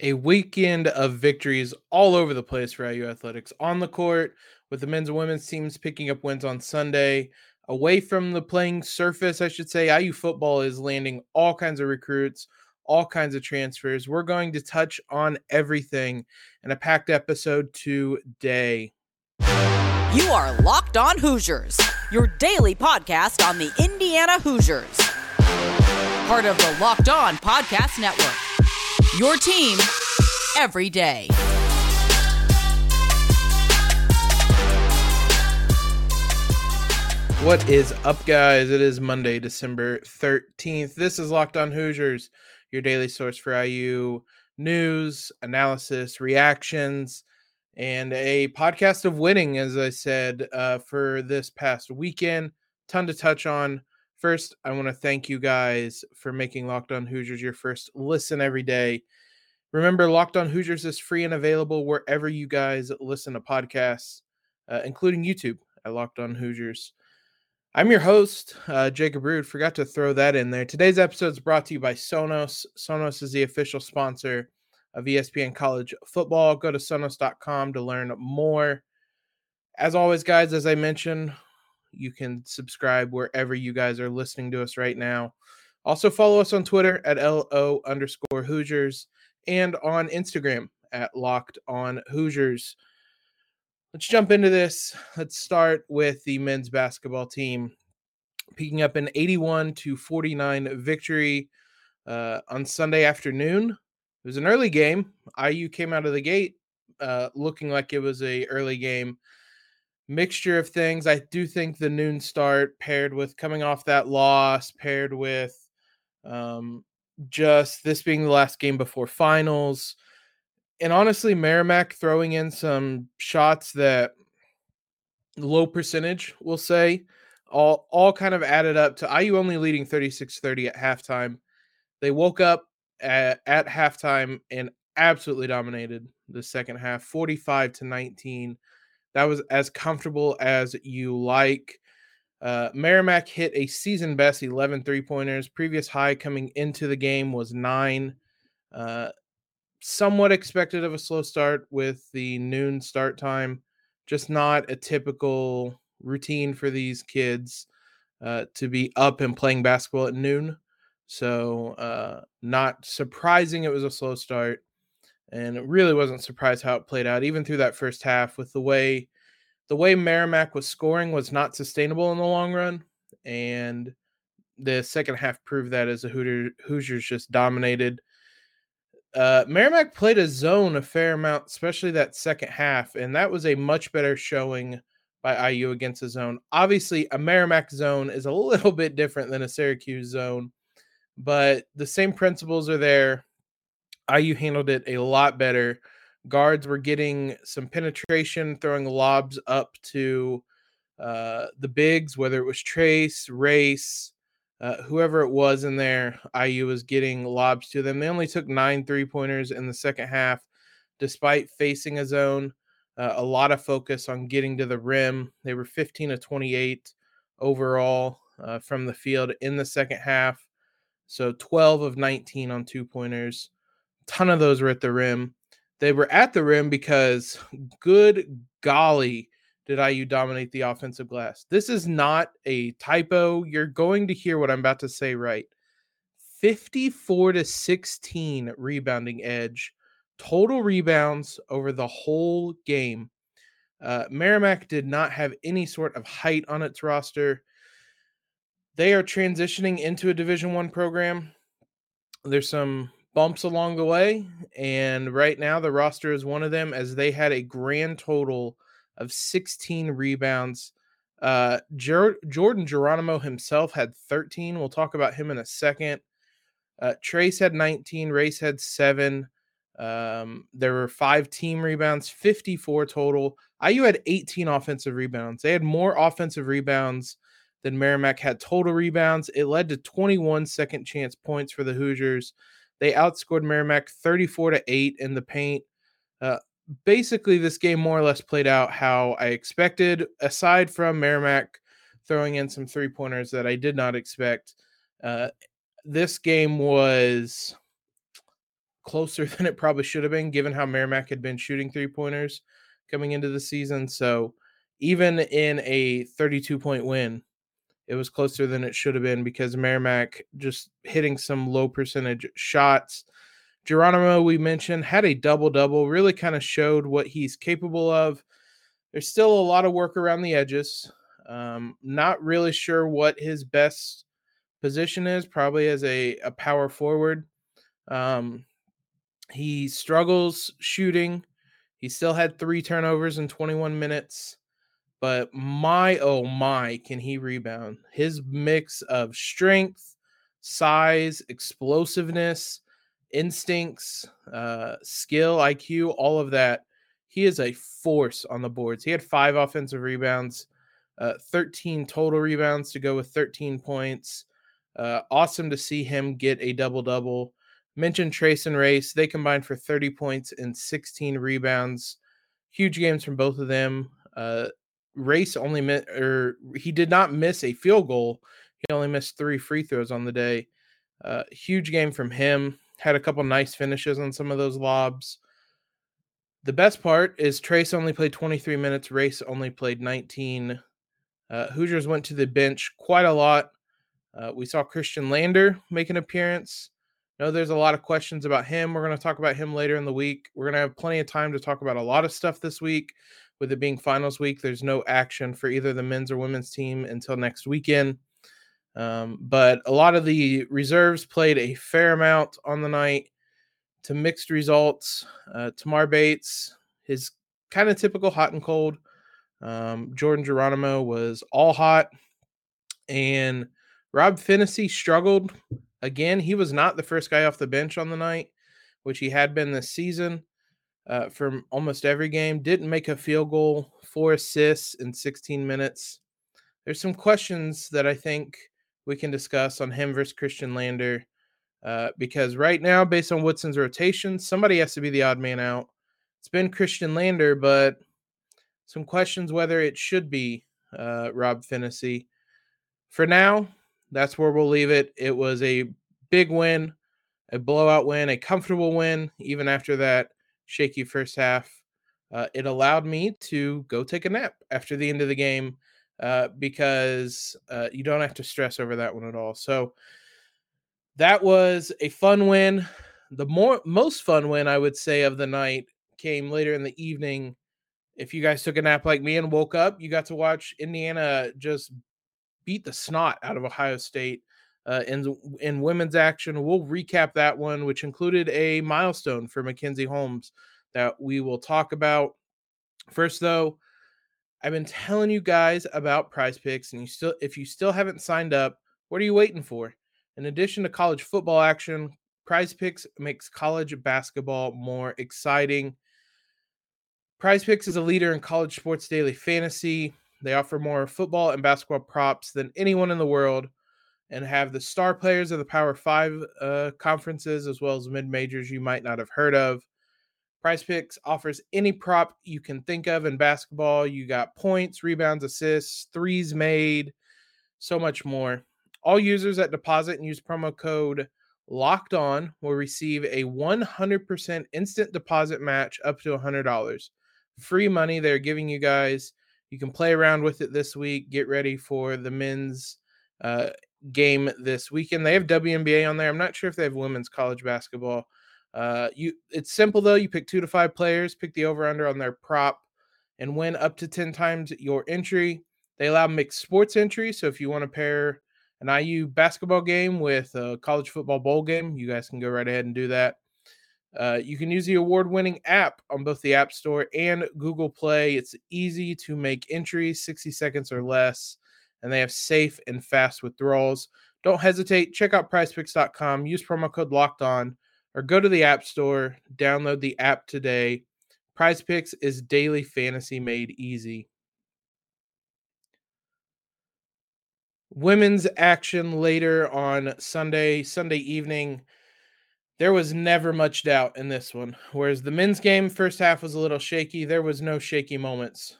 a weekend of victories all over the place for IU athletics on the court, with the men's and women's teams picking up wins on Sunday. Away from the playing surface, I should say, IU football is landing all kinds of recruits, all kinds of transfers. We're going to touch on everything in a packed episode today. You are Locked On Hoosiers, your daily podcast on the Indiana Hoosiers. Part of the Locked On Podcast Network. Your team every day. What is up, guys? It is Monday, December 13th. This is Locked On Hoosiers, your daily source for IU news, analysis, reactions, and a podcast of winning, as I said, uh, for this past weekend. Ton to touch on. First, I want to thank you guys for making Locked On Hoosiers your first listen every day. Remember, Locked On Hoosiers is free and available wherever you guys listen to podcasts, uh, including YouTube at Locked On Hoosiers. I'm your host, uh, Jacob Rude. Forgot to throw that in there. Today's episode is brought to you by Sonos. Sonos is the official sponsor of ESPN College Football. Go to sonos.com to learn more. As always, guys, as I mentioned, you can subscribe wherever you guys are listening to us right now. Also, follow us on Twitter at LO underscore Hoosiers and on Instagram at Locked On Hoosiers. Let's jump into this. Let's start with the men's basketball team picking up an 81 to 49 victory uh, on Sunday afternoon. It was an early game. IU came out of the gate uh, looking like it was a early game mixture of things. I do think the noon start paired with coming off that loss, paired with um, just this being the last game before finals. And honestly, Merrimack throwing in some shots that low percentage, we'll say, all all kind of added up to IU only leading 36-30 at halftime. They woke up at, at halftime and absolutely dominated the second half, 45 to 19 that was as comfortable as you like. Uh, Merrimack hit a season best 11 three pointers. Previous high coming into the game was nine. Uh, somewhat expected of a slow start with the noon start time. Just not a typical routine for these kids uh, to be up and playing basketball at noon. So, uh, not surprising it was a slow start and it really wasn't surprised how it played out even through that first half with the way the way Merrimack was scoring was not sustainable in the long run and the second half proved that as the Hooter, Hoosiers just dominated. Uh, Merrimack played a zone a fair amount, especially that second half, and that was a much better showing by IU against a zone. Obviously, a Merrimack zone is a little bit different than a Syracuse zone, but the same principles are there. IU handled it a lot better. Guards were getting some penetration, throwing lobs up to uh, the bigs, whether it was Trayce, Race, uh, whoever it was in there. IU was getting lobs to them. They only took nine three pointers in the second half, despite facing a zone. Uh, a lot of focus on getting to the rim. They were 15 to 28 overall uh, from the field in the second half. So 12 of 19 on two pointers ton of those were at the rim. They were at the rim because good golly, did IU dominate the offensive glass. This is not a typo. You're going to hear what I'm about to say right. 54 to 16 rebounding edge, total rebounds over the whole game. Uh, Merrimack did not have any sort of height on its roster. They are transitioning into a Division One program. There's some bumps along the way. And right now, the roster is one of them as they had a grand total of 16 rebounds. Uh, Jer- Jordan Geronimo himself had 13. We'll talk about him in a second. Uh, Trayce had 19. Race had seven. Um, there were five team rebounds, 54 total. IU had 18 offensive rebounds. They had more offensive rebounds than Merrimack had total rebounds. It led to 21 second chance points for the Hoosiers. They outscored Merrimack 34 to 8 in the paint. Uh, basically, this game more or less played out how I expected, aside from Merrimack throwing in some three pointers that I did not expect. Uh, this game was closer than it probably should have been, given how Merrimack had been shooting three pointers coming into the season. So even in a 32 point win, it was closer than it should have been because Merrimack just hitting some low percentage shots. Geronimo, we mentioned, had a double double, really kind of showed what he's capable of. There's still a lot of work around the edges. Um, not really sure what his best position is, probably as a, a power forward. Um, he struggles shooting. He still had three turnovers in 21 minutes. But my oh my, can he rebound? His mix of strength, size, explosiveness, instincts, uh, skill, IQ, all of that. He is a force on the boards. He had five offensive rebounds, uh, 13 total rebounds to go with 13 points. Uh, awesome to see him get a double double. Mentioned Trayce and Race. They combined for 30 points and 16 rebounds. Huge games from both of them. Uh, Race only met, or he did not miss a field goal. He only missed three free throws on the day. Uh, huge game from him. Had a couple nice finishes on some of those lobs. The best part is Trayce only played 23 minutes. Race only played 19. Uh, Hoosiers went to the bench quite a lot. Uh, we saw Khristian Lander make an appearance know there's a lot of questions about him. We're going to talk about him later in the week. We're going to have plenty of time to talk about a lot of stuff this week. With it being finals week, there's no action for either the men's or women's team until next weekend. Um, but a lot of the reserves played a fair amount on the night to mixed results. Uh, Tamar Bates, his kind of typical hot and cold. Um, Jordan Geronimo was all hot. And Rob Phinisee struggled Again, he was not the first guy off the bench on the night, which he had been this season uh, from almost every game. Didn't make a field goal, four assists in 16 minutes. There's some questions that I think we can discuss on him versus Khristian Lander. Uh, because right now, based on Woodson's rotation, somebody has to be the odd man out. It's been Khristian Lander, but some questions whether it should be uh, Rob Phinisee. For now, that's where we'll leave it. It was a big win, a blowout win, a comfortable win, even after that shaky first half. Uh, it allowed me to go take a nap after the end of the game uh, because uh, you don't have to stress over that one at all. So that was a fun win. The more most fun win I would say of the night came later in the evening. If you guys took a nap like me and woke up, you got to watch Indiana just beat the snot out of Ohio State uh, in in women's action. We'll recap that one, which included a milestone for Mackenzie Holmes that we will talk about. First, though, I've been telling you guys about Prize Picks, and you still, if you still haven't signed up, what are you waiting for? In addition to college football action, Prize Picks makes college basketball more exciting. Prize Picks is a leader in college sports daily fantasy. They offer more football and basketball props than anyone in the world and have the star players of the Power Five uh, conferences as well as mid majors you might not have heard of. Prize Picks offers any prop you can think of in basketball. You got points, rebounds, assists, threes made, so much more. All users that deposit and use promo code locked on will receive a 100% instant deposit match up to $100. Free money they're giving you guys you can play around with it this week. Get ready for the men's uh, game this weekend. They have WNBA on there. I'm not sure if they have women's college basketball. Uh, you it's simple though. You pick two to five players, pick the over under on their prop, and win up to ten times your entry. They allow mixed sports entry, so if you want to pair an IU basketball game with a college football bowl game, you guys can go right ahead and do that. Uh, you can use the award winning app on both the App Store and Google Play. It's easy to make entries, 60 seconds or less, and they have safe and fast withdrawals. Don't hesitate. Check out prizepicks.com, use promo code locked on, or go to the App Store, download the app today. Prize Picks is daily fantasy made easy. Women's action later on Sunday, Sunday evening there was never much doubt in this one. Whereas the men's game, first half was a little shaky. There was no shaky moments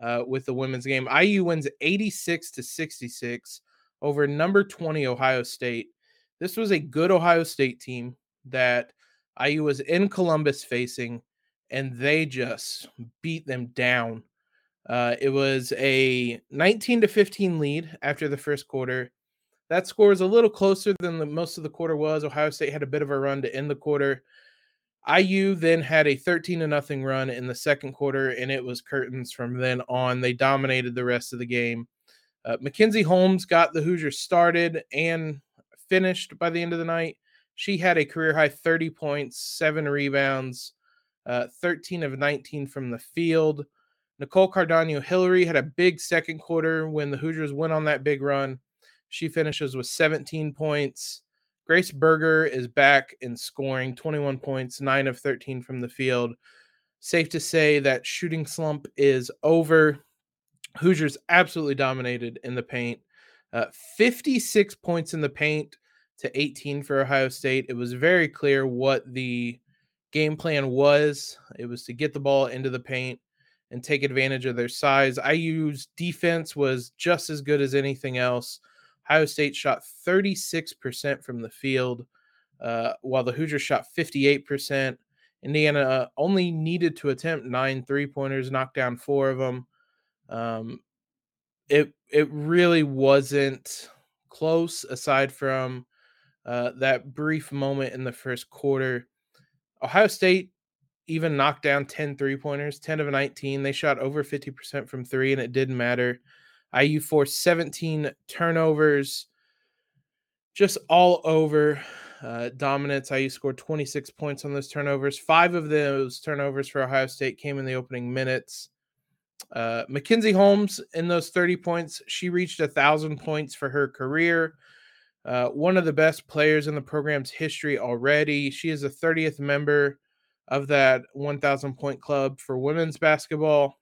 uh, with the women's game. IU wins 86 to 66 over number 20 Ohio State. This was a good Ohio State team that IU was in Columbus facing, and they just beat them down. Uh, it was a 19 to 15 lead after the first quarter. That score is a little closer than the, most of the quarter was. Ohio State had a bit of a run to end the quarter. IU then had a 13 to nothing run in the second quarter, and it was curtains from then on. They dominated the rest of the game. Uh, Mackenzie Holmes got the Hoosiers started and finished by the end of the night. She had a career high 30 points, seven rebounds, uh, 13 of 19 from the field. Nicole Cardano Hillary had a big second quarter when the Hoosiers went on that big run. She finishes with 17 points. Grace Berger is back in scoring 21 points, 9 of 13 from the field. Safe to say that shooting slump is over. Hoosiers absolutely dominated in the paint. Uh, 56 points in the paint to 18 for Ohio State. It was very clear what the game plan was. It was to get the ball into the paint and take advantage of their size. IU's defense was just as good as anything else. Ohio State shot 36% from the field, uh, while the Hoosiers shot 58%. Indiana only needed to attempt nine three pointers, knocked down four of them. Um, it it really wasn't close aside from uh, that brief moment in the first quarter. Ohio State even knocked down 10 three pointers, 10 of 19. They shot over 50% from three, and it didn't matter. IU forced 17 turnovers, just all over uh, dominance. IU scored 26 points on those turnovers. Five of those turnovers for Ohio State came in the opening minutes. Uh, Mackenzie Holmes in those 30 points, she reached a thousand points for her career. Uh, one of the best players in the program's history already. She is the 30th member of that 1,000 point club for women's basketball.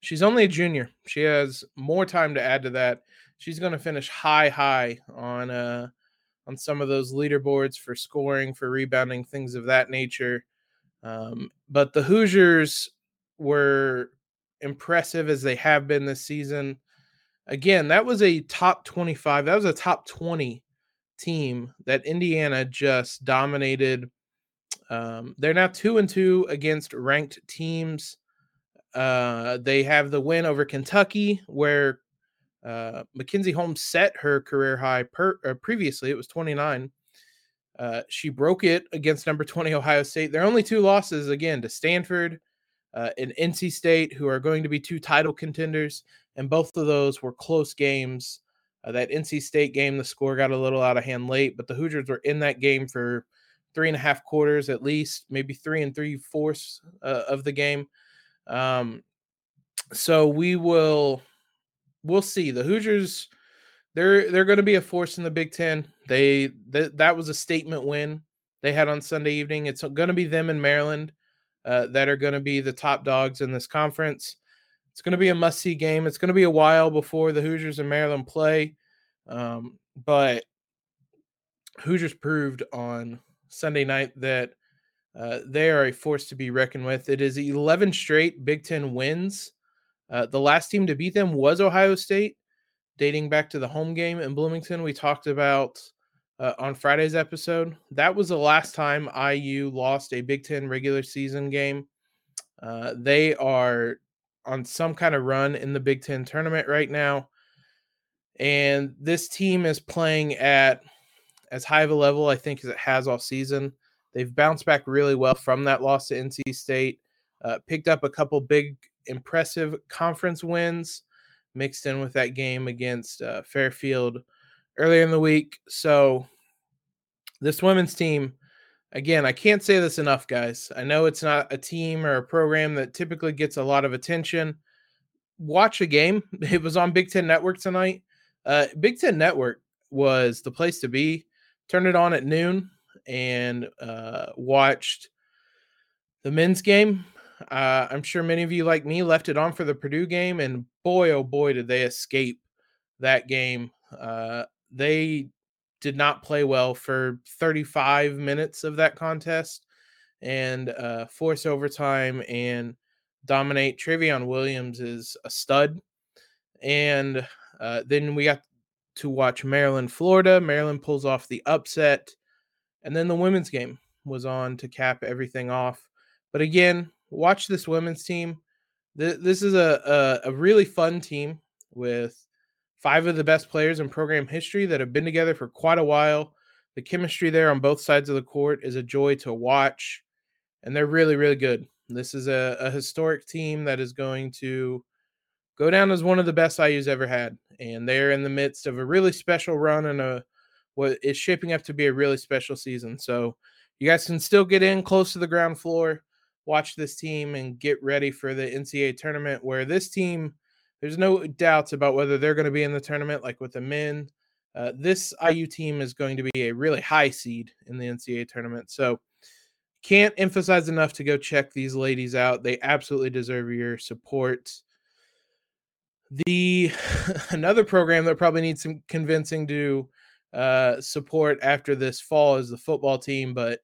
She's only a junior. She has more time to add to that. She's going to finish high, high on uh, on some of those leaderboards for scoring, for rebounding, things of that nature. Um, but the Hoosiers were impressive as they have been this season. Again, that was a top 25, that was a top 20 team that Indiana just dominated. Um, they're now two and two against ranked teams. Uh, they have the win over Kentucky, where uh, Mackenzie Holmes set her career high per, uh, previously. It was 29. Uh, she broke it against number 20 Ohio State. Their only two losses, again, to Stanford uh, and NC State, who are going to be two title contenders. And both of those were close games. Uh, that NC State game, the score got a little out of hand late, but the Hoosiers were in that game for three and a half quarters at least, maybe three and three fourths uh, of the game. Um, so we will, we'll see. The Hoosiers, they're they're going to be a force in the Big Ten. They th- that was a statement win they had on Sunday evening. It's going to be them in Maryland uh, that are going to be the top dogs in this conference. It's going to be a must see game. It's going to be a while before the Hoosiers and Maryland play. Um, but Hoosiers proved on Sunday night that uh, they are a force to be reckoned with. It is 11 straight Big Ten wins. Uh, the last team to beat them was Ohio State, dating back to the home game in Bloomington. We talked about uh, on Friday's episode. That was the last time IU lost a Big Ten regular season game. Uh, they are on some kind of run in the Big Ten tournament right now. And this team is playing at as high of a level, I think, as it has all season. They've bounced back really well from that loss to NC State, uh, picked up a couple big, impressive conference wins mixed in with that game against uh, Fairfield earlier in the week. So this women's team, again, I can't say this enough, guys. I know it's not a team or a program that typically gets a lot of attention. Watch a game. It was on Big Ten Network tonight. Uh, Big Ten Network was the place to be. Turn it on at noon and uh, watched the men's game. Uh, I'm sure many of you, like me, left it on for the Purdue game, and boy, oh boy, did they escape that game. Uh, they did not play well for 35 minutes of that contest and uh, force overtime and dominate. Trevion Williams is a stud. And uh, then we got to watch Maryland, Florida. Maryland pulls off the upset. And then the women's game. was on to cap everything off. But again, watch this women's team. This is a, a, a really fun team with five of the best players in program history that have been together for quite a while. The chemistry there on both sides of the court is a joy to watch, and they're really, really good. This is a, a historic team that is going to go down as one of the best IU's ever had. And they're in the midst of a really special run and a what is shaping up to be a really special season. So you guys can still get in close to the ground floor, watch this team, and get ready for the NCAA tournament where this team, there's no doubts about whether they're going to be in the tournament, like with the men. Uh, this IU team is going to be a really high seed in the NCAA tournament. So can't emphasize enough to go check these ladies out. They absolutely deserve your support. The another program that probably needs some convincing to uh, support after this fall is the football team, but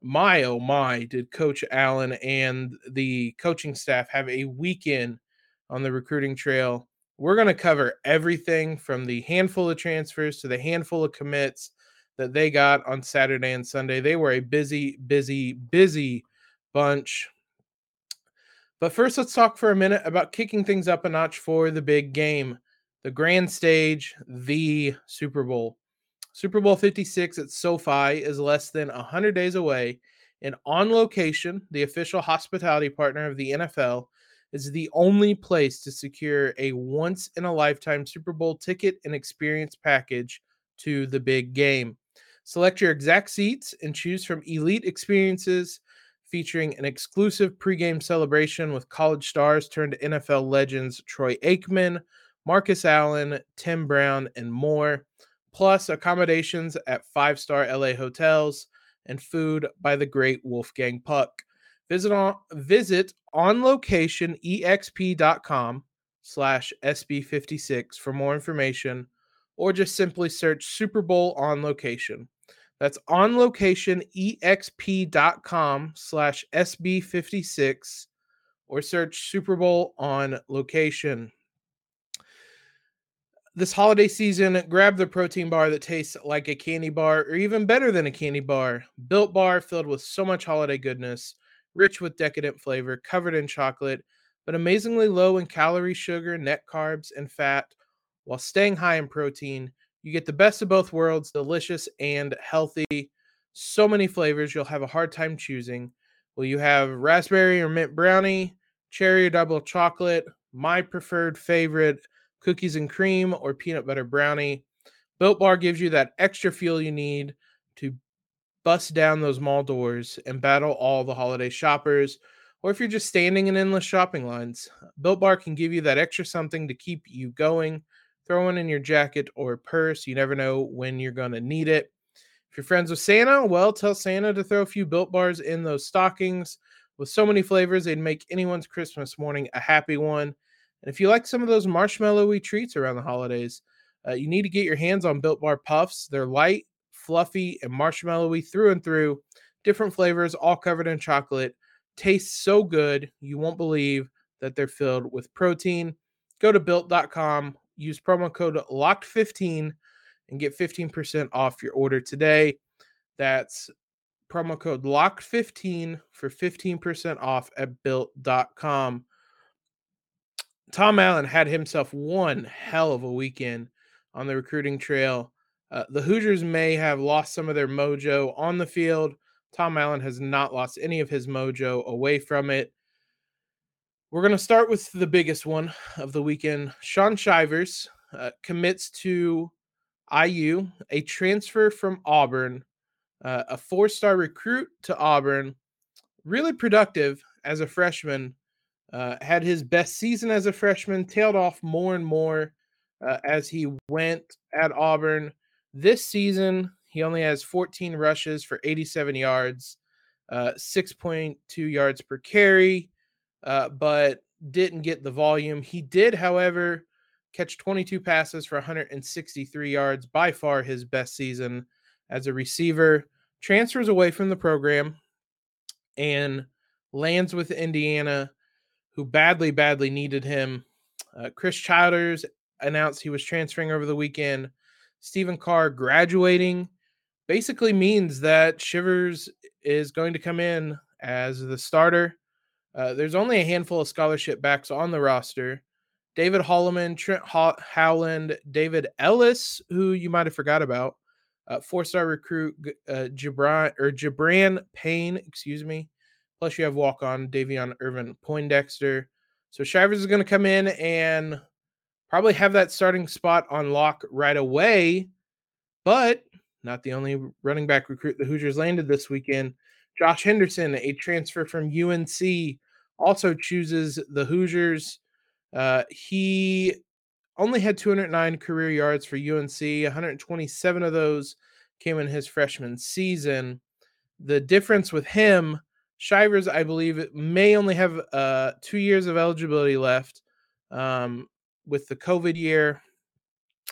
my oh my, did Coach Allen and the coaching staff have a weekend on the recruiting trail? We're going to cover everything from the handful of transfers to the handful of commits that they got on Saturday and Sunday. They were a busy, busy, busy bunch. But first, let's talk for a minute about kicking things up a notch for the big game, the grand stage, the Super Bowl. Super Bowl 56 at SoFi is less than 100 days away, and On Location, the official hospitality partner of the NFL, is the only place to secure a once in a lifetime Super Bowl ticket and experience package to the big game. Select your exact seats and choose from elite experiences featuring an exclusive pregame celebration with college stars turned NFL legends Troy Aikman, Marcus Allen, Tim Brown, and more, plus accommodations at five star LA hotels and food by the great Wolfgang Puck. Visit on visit on location exp.com slash SB56 for more information or just simply search Super Bowl on location. That's on location exp.com slash SB56 or search Super Bowl on location. This holiday season, grab the protein bar that tastes like a candy bar or even better than a candy bar. Built bar filled with so much holiday goodness, rich with decadent flavor, covered in chocolate, but amazingly low in calorie, sugar, net carbs, and fat while staying high in protein. You get the best of both worlds, delicious and healthy. So many flavors, you'll have a hard time choosing. Will you have raspberry or mint brownie, cherry or double chocolate, my preferred favorite, cookies and cream or peanut butter brownie? Built Bar gives you that extra fuel you need to bust down those mall doors and battle all the holiday shoppers. Or if you're just standing in endless shopping lines, Built Bar can give you that extra something to keep you going throw one in your jacket or purse. You never know when you're going to need it. If you're friends with Santa, well, tell Santa to throw a few built bars in those stockings. With so many flavors, they'd make anyone's Christmas morning a happy one. And if you like some of those marshmallowy treats around the holidays, uh, you need to get your hands on Built Bar Puffs. They're light, fluffy, and marshmallowy through and through. Different flavors, all covered in chocolate. Tastes so good, you won't believe that they're filled with protein. Go to built.com use promo code locked15 and get 15% off your order today. That's promo code locked15 for 15% off at built.com. Tom Allen had himself one hell of a weekend on the recruiting trail. Uh, the Hoosiers may have lost some of their mojo on the field. Tom Allen has not lost any of his mojo away from it. We're going to start with the biggest one of the weekend. Shaun Shivers uh, commits to IU, a transfer from Auburn, uh, a four star recruit to Auburn, really productive as a freshman. Uh, had his best season as a freshman, tailed off more and more uh, as he went at Auburn. This season, he only has 14 rushes for 87 yards, uh, 6.2 yards per carry uh, but didn't get the volume. He did, however, catch 22 passes for 163 yards, by far his best season as a receiver. Transfers away from the program and lands with Indiana, who badly, badly needed him. Uh, Chris Childers announced he was transferring over the weekend. Stephen Carr graduating basically means that Shivers is going to come in as the starter. Uh, there's only a handful of scholarship backs on the roster. David Holloman, Trent Howland, David Ellis, who you might have forgot about, uh, four-star recruit uh, or Gi'Bran Payne, excuse me. Plus, you have walk-on Davion Ervin Poindexter. So Shivers is going to come in and probably have that starting spot on lock right away. But not the only running back recruit the Hoosiers landed this weekend. Josh Henderson, a transfer from UNC, also chooses the Hoosiers. Uh, he only had 209 career yards for UNC, 127 of those came in his freshman season. The difference with him, Shivers, I believe, may only have uh, two years of eligibility left um, with the COVID year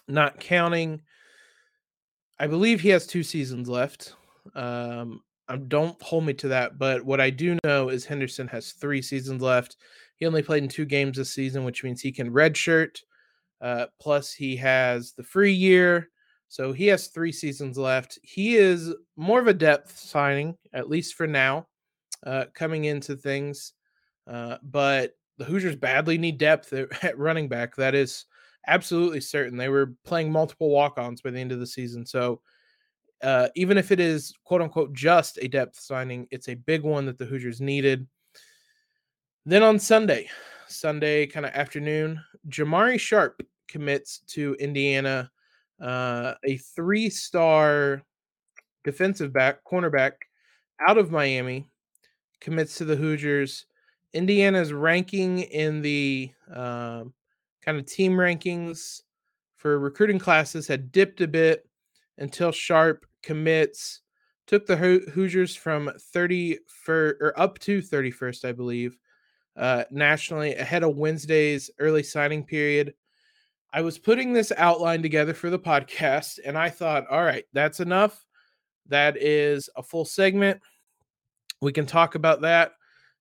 not counting. I believe he has two seasons left. Um, don't hold me to that, but what I do know is Henderson has three seasons left. He only played in two games this season, which means he can redshirt. Uh, plus, he has the free year, so he has three seasons left. He is more of a depth signing, at least for now, uh, coming into things. Uh, but the Hoosiers badly need depth at running back. That is absolutely certain. They were playing multiple walk ons by the end of the season. So uh, even if it is quote unquote just a depth signing, it's a big one that the Hoosiers needed. Then on Sunday, Sunday kind of afternoon, Jamari Sharp commits to Indiana, uh, a three star defensive back, cornerback out of Miami, commits to the Hoosiers. Indiana's ranking in the uh, kind of team rankings for recruiting classes had dipped a bit until Sharp commits took the Hoosiers from 30 for or up to 31st, I believe, uh, nationally ahead of Wednesday's early signing period. I was putting this outline together for the podcast, and I thought, all right, that's enough. That is a full segment. We can talk about that.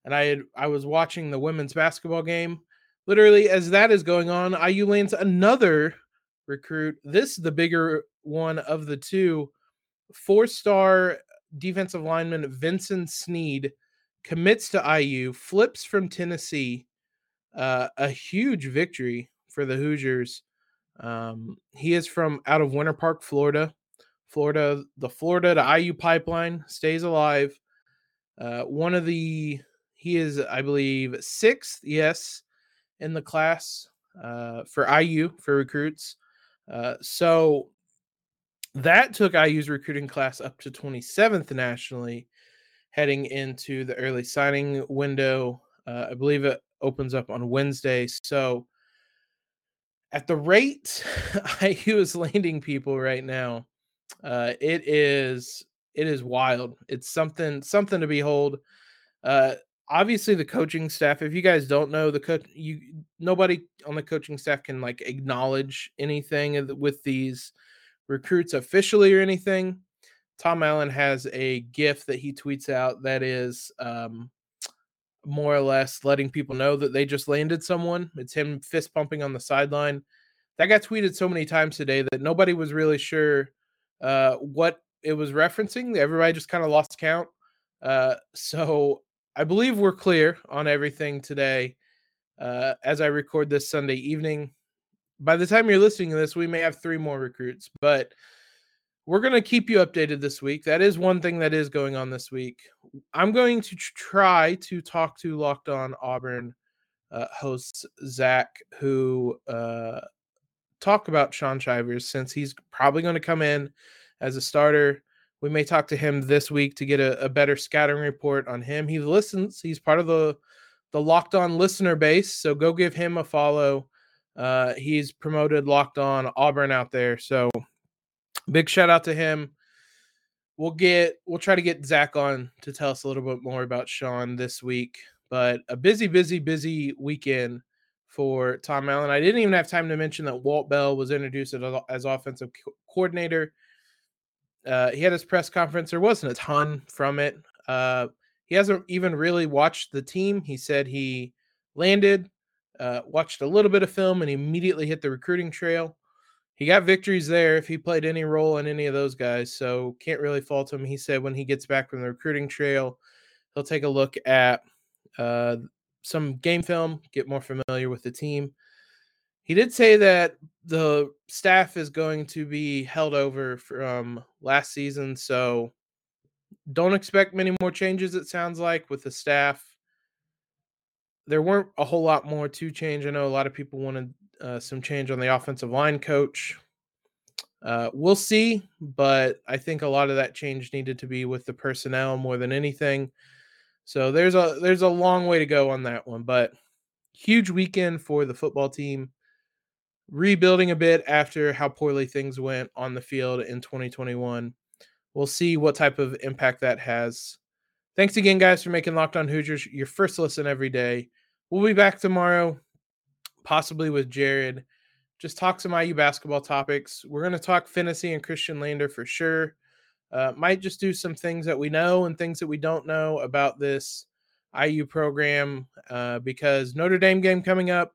And I had I was watching the women's basketball game literally as that is going on, IU lands another recruit. This is the bigger one of the two. Four-star defensive lineman Vincent Sneed commits to IU, flips from Tennessee. Uh, a huge victory for the Hoosiers. Um, he is from out of Winter Park, Florida. Florida, the Florida to IU pipeline stays alive. Uh, one of the, he is, I believe, sixth, yes, in the class uh, for IU for recruits. Uh, so that took IU's recruiting class up to 27th nationally, heading into the early signing window. Uh, I believe it opens up on Wednesday. So at the rate IU is landing people right now, uh, it is it is wild. It's something something to behold. Uh, obviously the coaching staff if you guys don't know the coach you nobody on the coaching staff can like acknowledge anything with these recruits officially or anything tom allen has a gift that he tweets out that is um, more or less letting people know that they just landed someone it's him fist pumping on the sideline that got tweeted so many times today that nobody was really sure uh, what it was referencing everybody just kind of lost count uh, so I believe we're clear on everything today uh, as I record this Sunday evening. By the time you're listening to this, we may have three more recruits, but we're going to keep you updated this week. That is one thing that is going on this week. I'm going to try to talk to Locked On Auburn uh, host Zach, who uh, talk about Shaun Shivers since he's probably going to come in as a starter we may talk to him this week to get a, a, better scattering report on him. He listens. He's part of the the Locked On listener base, so go give him a follow. Uh, he's promoted Locked On Auburn out there, so big shout out to him. We'll get we'll try to get Zach on to tell us a little bit more about Shaun this week, but a busy, busy, busy weekend for Tom Allen. I didn't even have time to mention that Walt Bell was introduced as, offensive co- coordinator uh, he had his press conference. There wasn't a ton from it. Uh, he hasn't even really watched the team. He said he landed, uh, watched a little bit of film, and immediately hit the recruiting trail. he got victories there if he played any role in any of those guys. So can't really fault him. He said when he gets back from the recruiting trail, he'll take a look at uh, some game film, get more familiar with the team. He did say that the staff is going to be held over from last season, so don't expect many more changes. It sounds like with the staff. There weren't a whole lot more to change. I know a lot of people wanted uh, some change on the offensive line coach. Uh, we'll see, but I think a lot of that change needed to be with the personnel more than anything. So there's a there's a long way to go on that one, but huge weekend for the football team. Rebuilding a bit after how poorly things went on the field in 2021. We'll see what type of impact that has. Thanks again, guys, for making Locked On Hoosiers your first listen every day. We'll be back tomorrow, possibly with Jared. Just talk some IU basketball topics. We're going to talk fantasy and Khristian Lander for sure. Uh, might just do some things that we know and things that we don't know about this IU program uh, because Notre Dame game coming up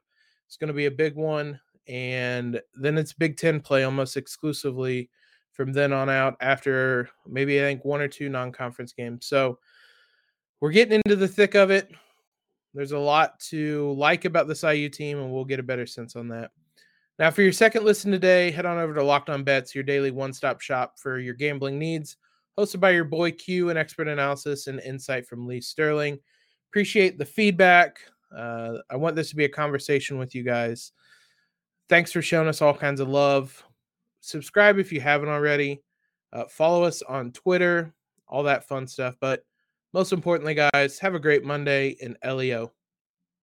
is going to be a big one. And then it's Big Ten play almost exclusively from then on out after maybe I think one or two non conference games. So we're getting into the thick of it. There's a lot to like about this IU team, and we'll get a better sense on that. Now, for your second listen today, head on over to Locked On Bets, your daily one stop shop for your gambling needs, hosted by your boy Q and expert analysis and insight from Lee Sterling. Appreciate the feedback. Uh, I want this to be a conversation with you guys. Thanks for showing us all kinds of love. Subscribe if you haven't already. Uh, follow us on Twitter, all that fun stuff. But most importantly, guys, have a great Monday in LEO.